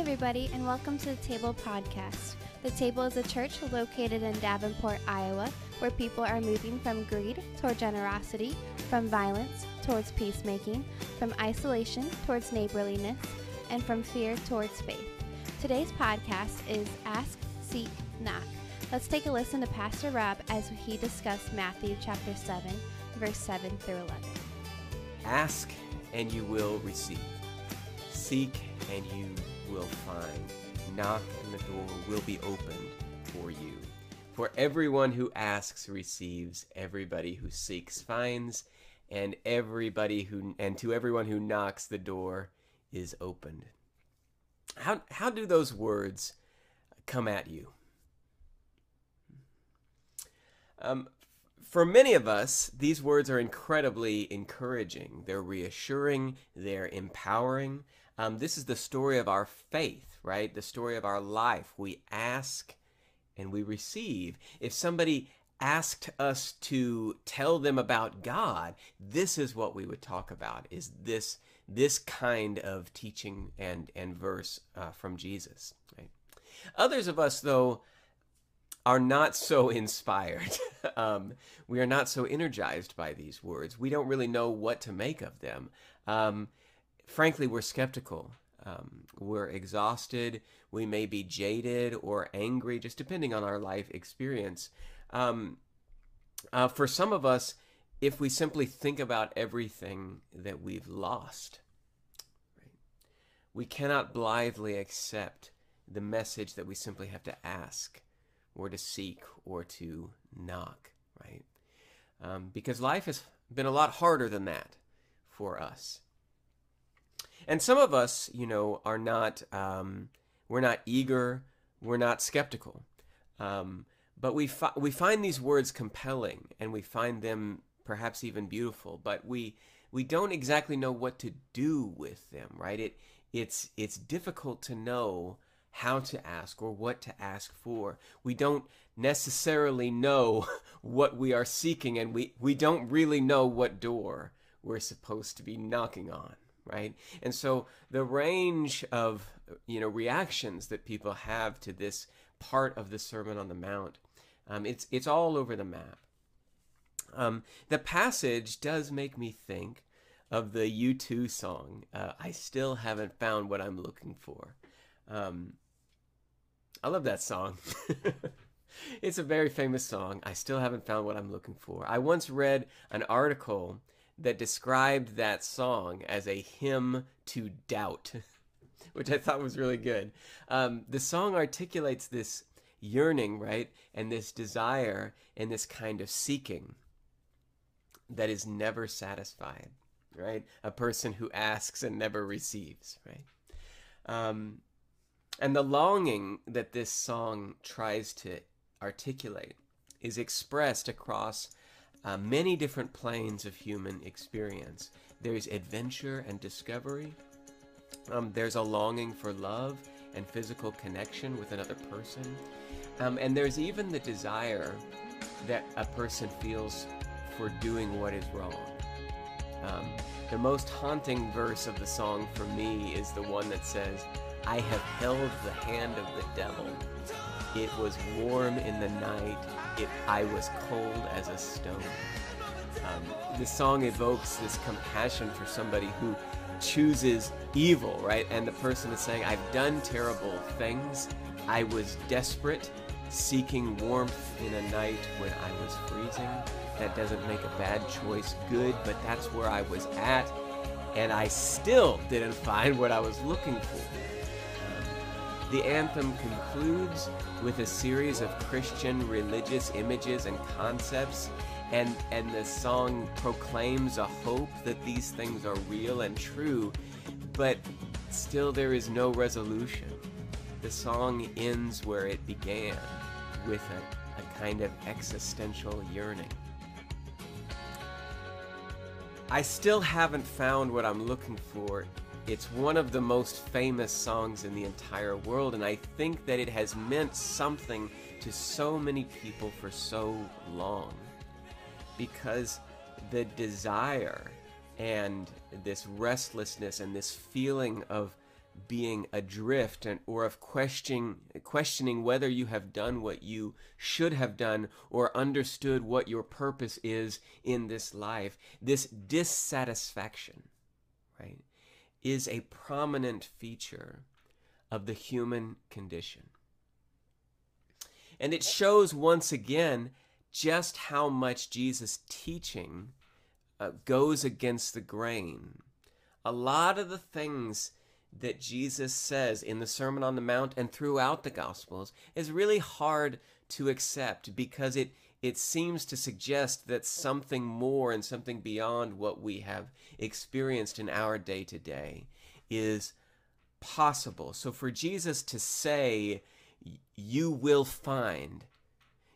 everybody, and welcome to the Table Podcast. The Table is a church located in Davenport, Iowa, where people are moving from greed toward generosity, from violence towards peacemaking, from isolation towards neighborliness, and from fear towards faith. Today's podcast is Ask, Seek, Knock. Let's take a listen to Pastor Rob as he discussed Matthew chapter 7, verse 7 through 11. Ask and you will receive. Seek and you will find. Knock and the door will be opened for you. For everyone who asks receives, everybody who seeks finds, and everybody who and to everyone who knocks the door is opened. How how do those words come at you? Um, for many of us, these words are incredibly encouraging. They're reassuring, they're empowering. Um, this is the story of our faith, right? The story of our life. We ask and we receive. If somebody asked us to tell them about God, this is what we would talk about. Is this this kind of teaching and and verse uh, from Jesus? Right? Others of us, though, are not so inspired. um, we are not so energized by these words. We don't really know what to make of them. Um, frankly, we're skeptical. Um, we're exhausted. We may be jaded or angry, just depending on our life experience. Um, uh, for some of us, if we simply think about everything that we've lost, right, we cannot blithely accept the message that we simply have to ask or to seek or to knock, right? Um, because life has been a lot harder than that for us. And some of us, you know, are not, um, we're not eager, we're not skeptical. Um, but we, fi- we find these words compelling and we find them perhaps even beautiful, but we, we don't exactly know what to do with them, right? It, it's, it's difficult to know how to ask or what to ask for. We don't necessarily know what we are seeking and we, we don't really know what door we're supposed to be knocking on right? And so the range of you know reactions that people have to this part of the sermon on the mount um, it's it's all over the map. Um, the passage does make me think of the u2 song uh, i still haven't found what i'm looking for. Um, i love that song. It's a very famous song. I still haven't found what i'm looking for. I once read an article that described that song as a hymn to doubt, which I thought was really good. Um, the song articulates this yearning, right, and this desire and this kind of seeking that is never satisfied, right? A person who asks and never receives, right? Um, and the longing that this song tries to articulate is expressed across uh, many different planes of human experience. There's adventure and discovery. Um, there's a longing for love and physical connection with another person. Um, and there's even the desire that a person feels for doing what is wrong. Um, the most haunting verse of the song for me is the one that says, I have held the hand of the devil. It was warm in the night it, I was cold as a stone. Um, the song evokes this compassion for somebody who chooses evil, right? And the person is saying, I've done terrible things. I was desperate, seeking warmth in a night when I was freezing. That doesn't make a bad choice good, but that's where I was at. And I still didn't find what I was looking for. The anthem concludes with a series of Christian religious images and concepts, and, and the song proclaims a hope that these things are real and true, but still there is no resolution. The song ends where it began, with a, a kind of existential yearning. I still haven't found what I'm looking for it's one of the most famous songs in the entire world, and I think that it has meant something to so many people for so long. Because the desire and this restlessness and this feeling of being adrift and, or of questioning, questioning whether you have done what you should have done or understood what your purpose is in this life. This dissatisfaction, right, is a prominent feature of the human condition. And it shows once again just how much Jesus' teaching uh, goes against the grain. A lot of the things that Jesus says in the Sermon on the Mount and throughout the Gospels is really hard to accept because it it seems to suggest that something more and something beyond what we have experienced in our day to day is possible. So for Jesus to say, you will find,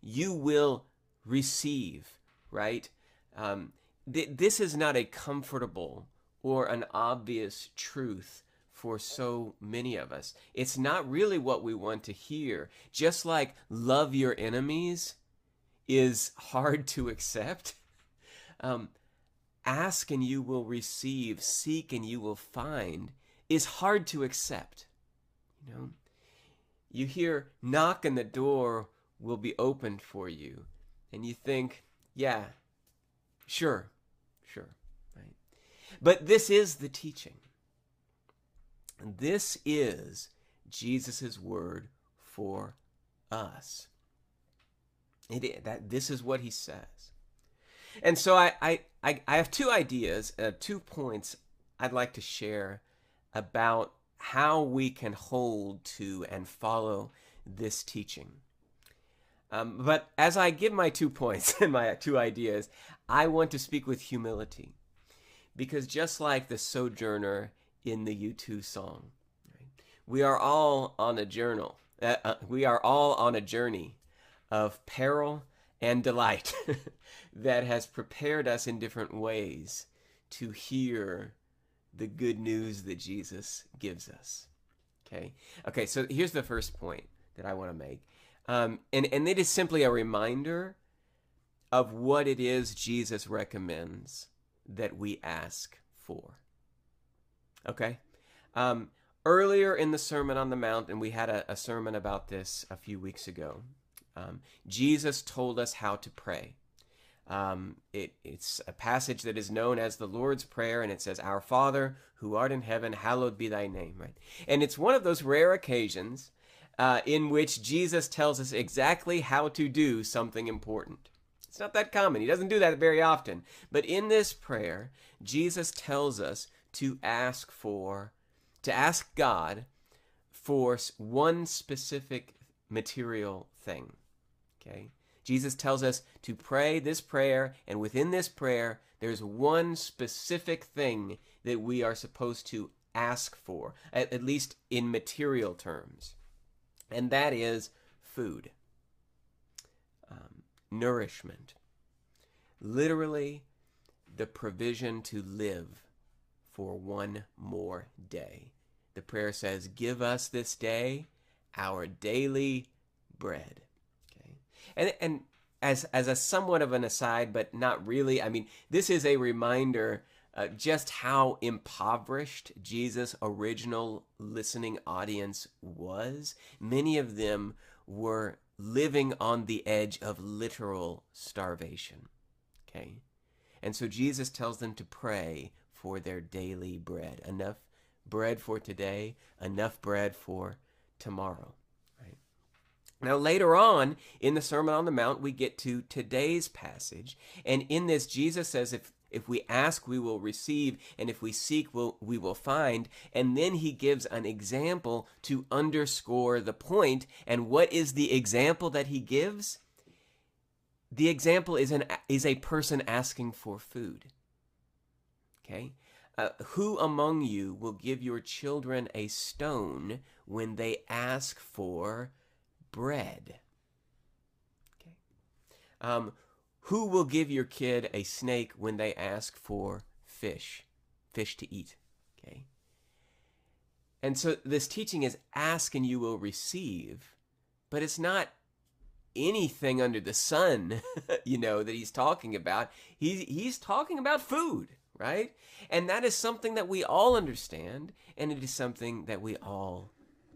you will receive, right? Um, th- this is not a comfortable or an obvious truth for so many of us. It's not really what we want to hear. Just like love your enemies is hard to accept, um, ask and you will receive, seek and you will find is hard to accept. You know, you hear knock and the door will be opened for you, and you think, yeah, sure, sure, right? But this is the teaching. This is Jesus' word for us. It, that this is what he says. And so I, I, I, have two ideas, uh, two points I'd like to share about how we can hold to and follow this teaching. Um, but as I give my two points and my two ideas, I want to speak with humility. Because just like the sojourner in the U2 song. Right? We are all on a journal. Uh, uh, we are all on a journey of peril and delight that has prepared us in different ways to hear the good news that Jesus gives us. Okay. Okay. So here's the first point that I want to make, um, and and it is simply a reminder of what it is Jesus recommends that we ask for. Okay? Um, earlier in the Sermon on the Mount, and we had a, a sermon about this a few weeks ago, um, Jesus told us how to pray. Um, it, it's a passage that is known as the Lord's Prayer, and it says, Our Father, who art in heaven, hallowed be thy name, right? And it's one of those rare occasions uh, in which Jesus tells us exactly how to do something important. It's not that common. He doesn't do that very often. But in this prayer, Jesus tells us to ask for, to ask God for one specific material thing. Okay? Jesus tells us to pray this prayer, and within this prayer, there's one specific thing that we are supposed to ask for, at, at least in material terms, and that is food, um, nourishment, literally the provision to live for one more day. The prayer says, Give us this day our daily bread. And and as as a somewhat of an aside, but not really, I mean, this is a reminder uh, just how impoverished Jesus' original listening audience was. Many of them were living on the edge of literal starvation. Okay? And so Jesus tells them to pray for their daily bread. Enough bread for today, enough bread for tomorrow. Now, later on in the Sermon on the Mount, we get to today's passage. And in this, Jesus says, if if we ask, we will receive, and if we seek, we'll, we will find. And then he gives an example to underscore the point. And what is the example that he gives? The example is an is a person asking for food. Okay? Uh, who among you will give your children a stone when they ask for bread? Okay. Um, who will give your kid a snake when they ask for fish, fish to eat? Okay. And so this teaching is ask and you will receive, but it's not anything under the sun, you know, that he's talking about. He's he's talking about food right? And that is something that we all understand, and it is something that we all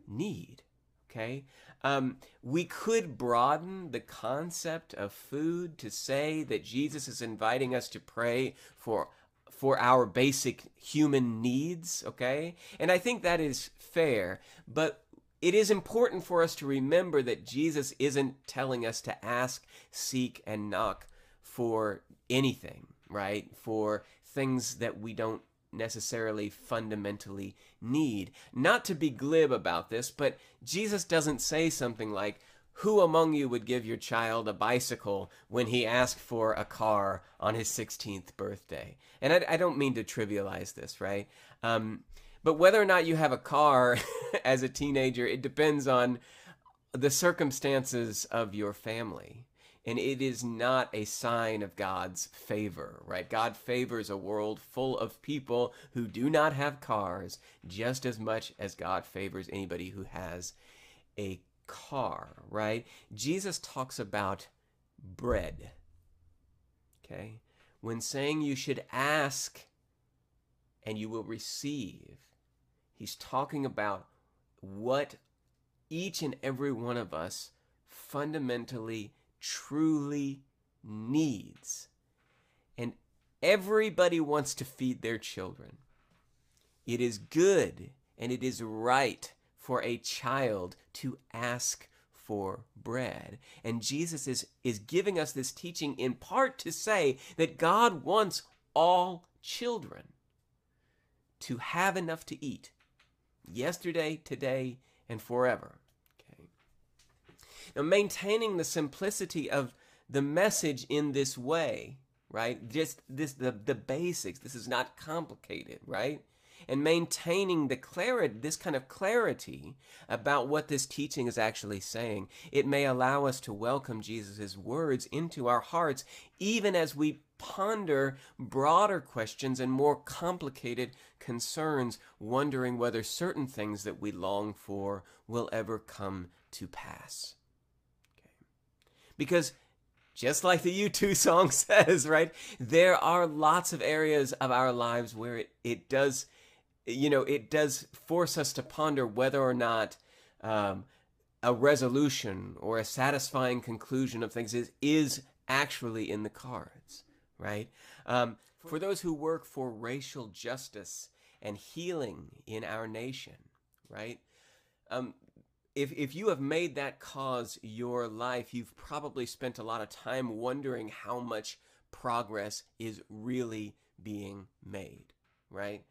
need, okay? Um, we could broaden the concept of food to say that Jesus is inviting us to pray for for our basic human needs, okay? And I think that is fair, but it is important for us to remember that Jesus isn't telling us to ask, seek, and knock for anything, right? For things that we don't necessarily fundamentally need. Not to be glib about this, but Jesus doesn't say something like, who among you would give your child a bicycle when he asked for a car on his 16th birthday? And I, I don't mean to trivialize this, right? Um, but whether or not you have a car as a teenager, it depends on the circumstances of your family. And it is not a sign of God's favor, right? God favors a world full of people who do not have cars just as much as God favors anybody who has a car, right? Jesus talks about bread. Okay? When saying you should ask and you will receive, he's talking about what each and every one of us fundamentally, truly needs. And everybody wants to feed their children. It is good and it is right for a child to ask for bread. And Jesus is, is giving us this teaching in part to say that God wants all children to have enough to eat yesterday, today, and forever. Now, maintaining the simplicity of the message in this way, right? Just this the the basics. This is not complicated, right? and maintaining the clarity, this kind of clarity about what this teaching is actually saying, it may allow us to welcome Jesus' words into our hearts, even as we ponder broader questions and more complicated concerns, wondering whether certain things that we long for will ever come to pass. Because just like the U2 song says, right? There are lots of areas of our lives where it, it does you know, it does force us to ponder whether or not um, a resolution or a satisfying conclusion of things is, is actually in the cards, right? Um, for those who work for racial justice and healing in our nation, right? Um, if, if you have made that cause your life, you've probably spent a lot of time wondering how much progress is really being made, right?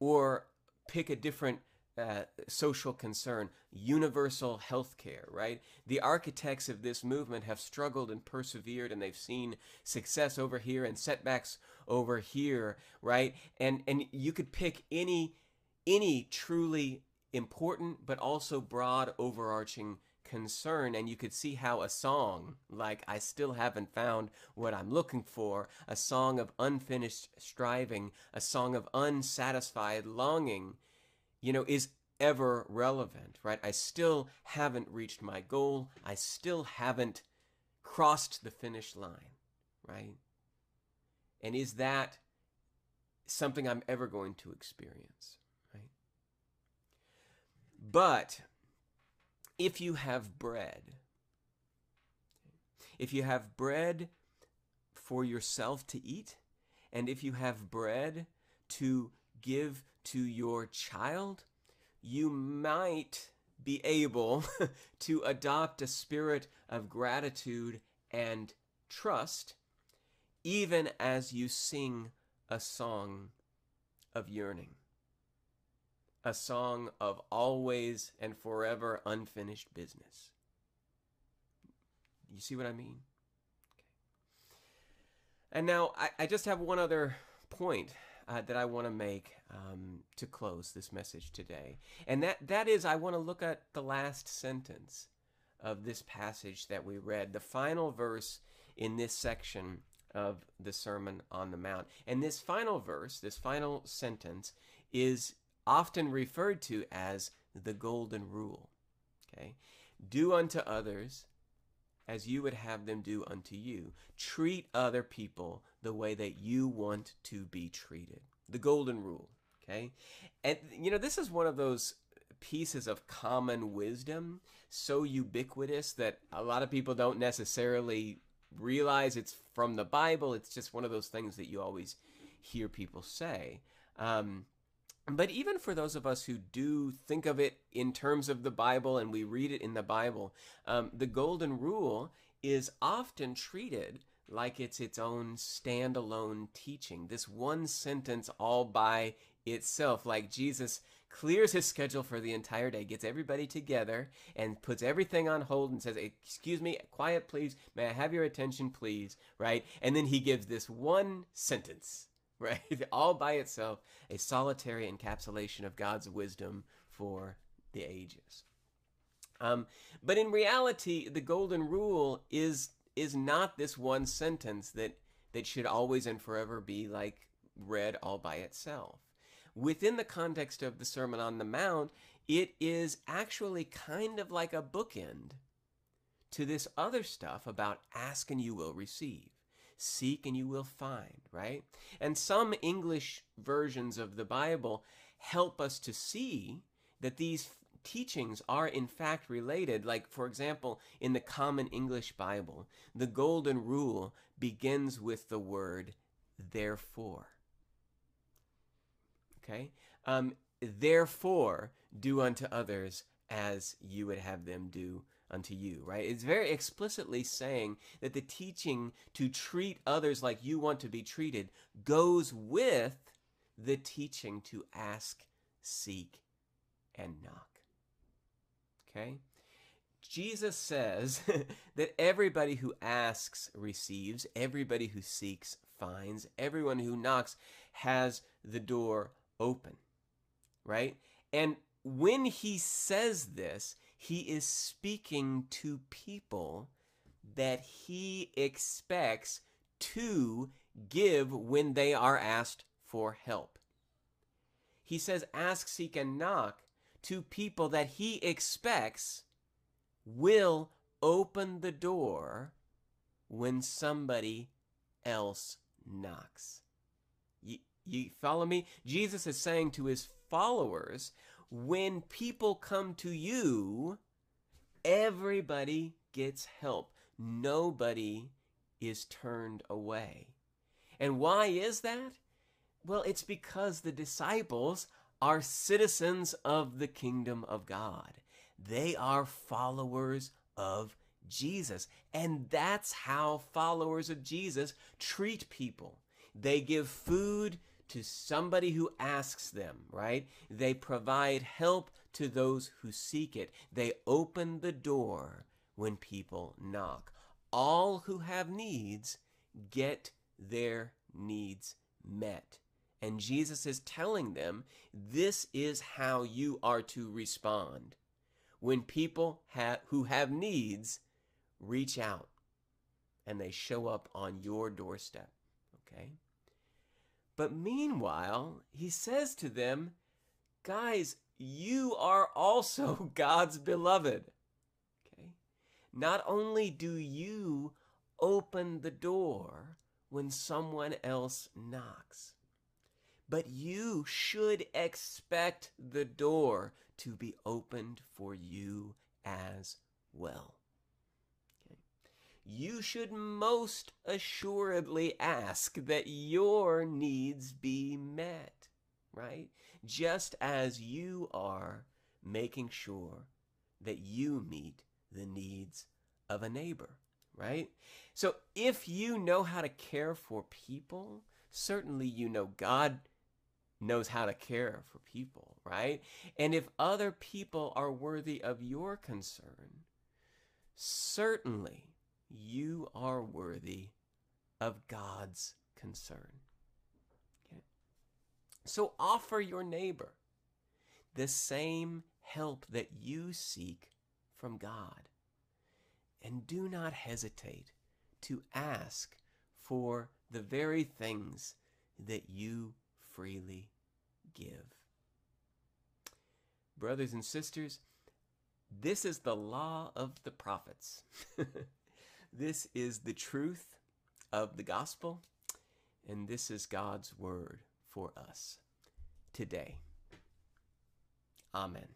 or pick a different uh, social concern, universal health care, right? The architects of this movement have struggled and persevered and they've seen success over here and setbacks over here, right? And and you could pick any any truly important but also broad overarching concern and you could see how a song like I still haven't found what I'm looking for, a song of unfinished striving, a song of unsatisfied longing, you know, is ever relevant, right? I still haven't reached my goal. I still haven't crossed the finish line, right? And is that something I'm ever going to experience? But if you have bread, if you have bread for yourself to eat, and if you have bread to give to your child, you might be able to adopt a spirit of gratitude and trust, even as you sing a song of yearning a song of always and forever unfinished business. You see what I mean? Okay. And now I, I just have one other point uh, that I want to make um, to close this message today. And that, that is, I want to look at the last sentence of this passage that we read, the final verse in this section of the Sermon on the Mount. And this final verse, this final sentence, is often referred to as the golden rule. Okay? Do unto others as you would have them do unto you. Treat other people the way that you want to be treated. The golden rule, okay? And, you know, this is one of those pieces of common wisdom so ubiquitous that a lot of people don't necessarily realize it's from the Bible. It's just one of those things that you always hear people say. Um, but even for those of us who do think of it in terms of the Bible and we read it in the Bible, um, the Golden Rule is often treated like it's its own standalone teaching. This one sentence all by itself, like Jesus clears his schedule for the entire day, gets everybody together, and puts everything on hold and says, Excuse me, quiet, please. May I have your attention, please? Right? And then he gives this one sentence right? All by itself, a solitary encapsulation of God's wisdom for the ages. Um, but in reality, the golden rule is is not this one sentence that that should always and forever be like read all by itself. Within the context of the Sermon on the Mount, it is actually kind of like a bookend to this other stuff about ask and you will receive. Seek and you will find, right? And some English versions of the Bible help us to see that these teachings are in fact related. Like, for example, in the Common English Bible, the Golden Rule begins with the word therefore. Okay? Um, therefore, do unto others as you would have them do unto you, right? It's very explicitly saying that the teaching to treat others like you want to be treated goes with the teaching to ask, seek, and knock. Okay? Jesus says that everybody who asks receives, everybody who seeks finds, everyone who knocks has the door open, right? And when he says this, he is speaking to people that he expects to give when they are asked for help. He says, Ask, seek, and knock to people that he expects will open the door when somebody else knocks. You, you follow me? Jesus is saying to his followers, when people come to you, everybody gets help. Nobody is turned away. And why is that? Well, it's because the disciples are citizens of the kingdom of God. They are followers of Jesus. And that's how followers of Jesus treat people. They give food to somebody who asks them, right? They provide help to those who seek it. They open the door when people knock. All who have needs get their needs met. And Jesus is telling them this is how you are to respond. When people who have needs reach out and they show up on your doorstep, okay? But meanwhile, he says to them, Guys, you are also God's beloved. Okay? Not only do you open the door when someone else knocks, but you should expect the door to be opened for you as well you should most assuredly ask that your needs be met, right? Just as you are making sure that you meet the needs of a neighbor, right? So if you know how to care for people, certainly you know God knows how to care for people, right? And if other people are worthy of your concern, certainly you are worthy of God's concern. Okay? So offer your neighbor the same help that you seek from God. And do not hesitate to ask for the very things that you freely give. Brothers and sisters, this is the law of the prophets. This is the truth of the gospel, and this is God's word for us today. Amen.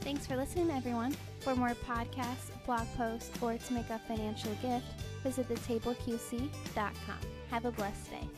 Thanks for listening, everyone. For more podcasts, blog posts, or to make a financial gift, visit thetableqc.com. Have a blessed day.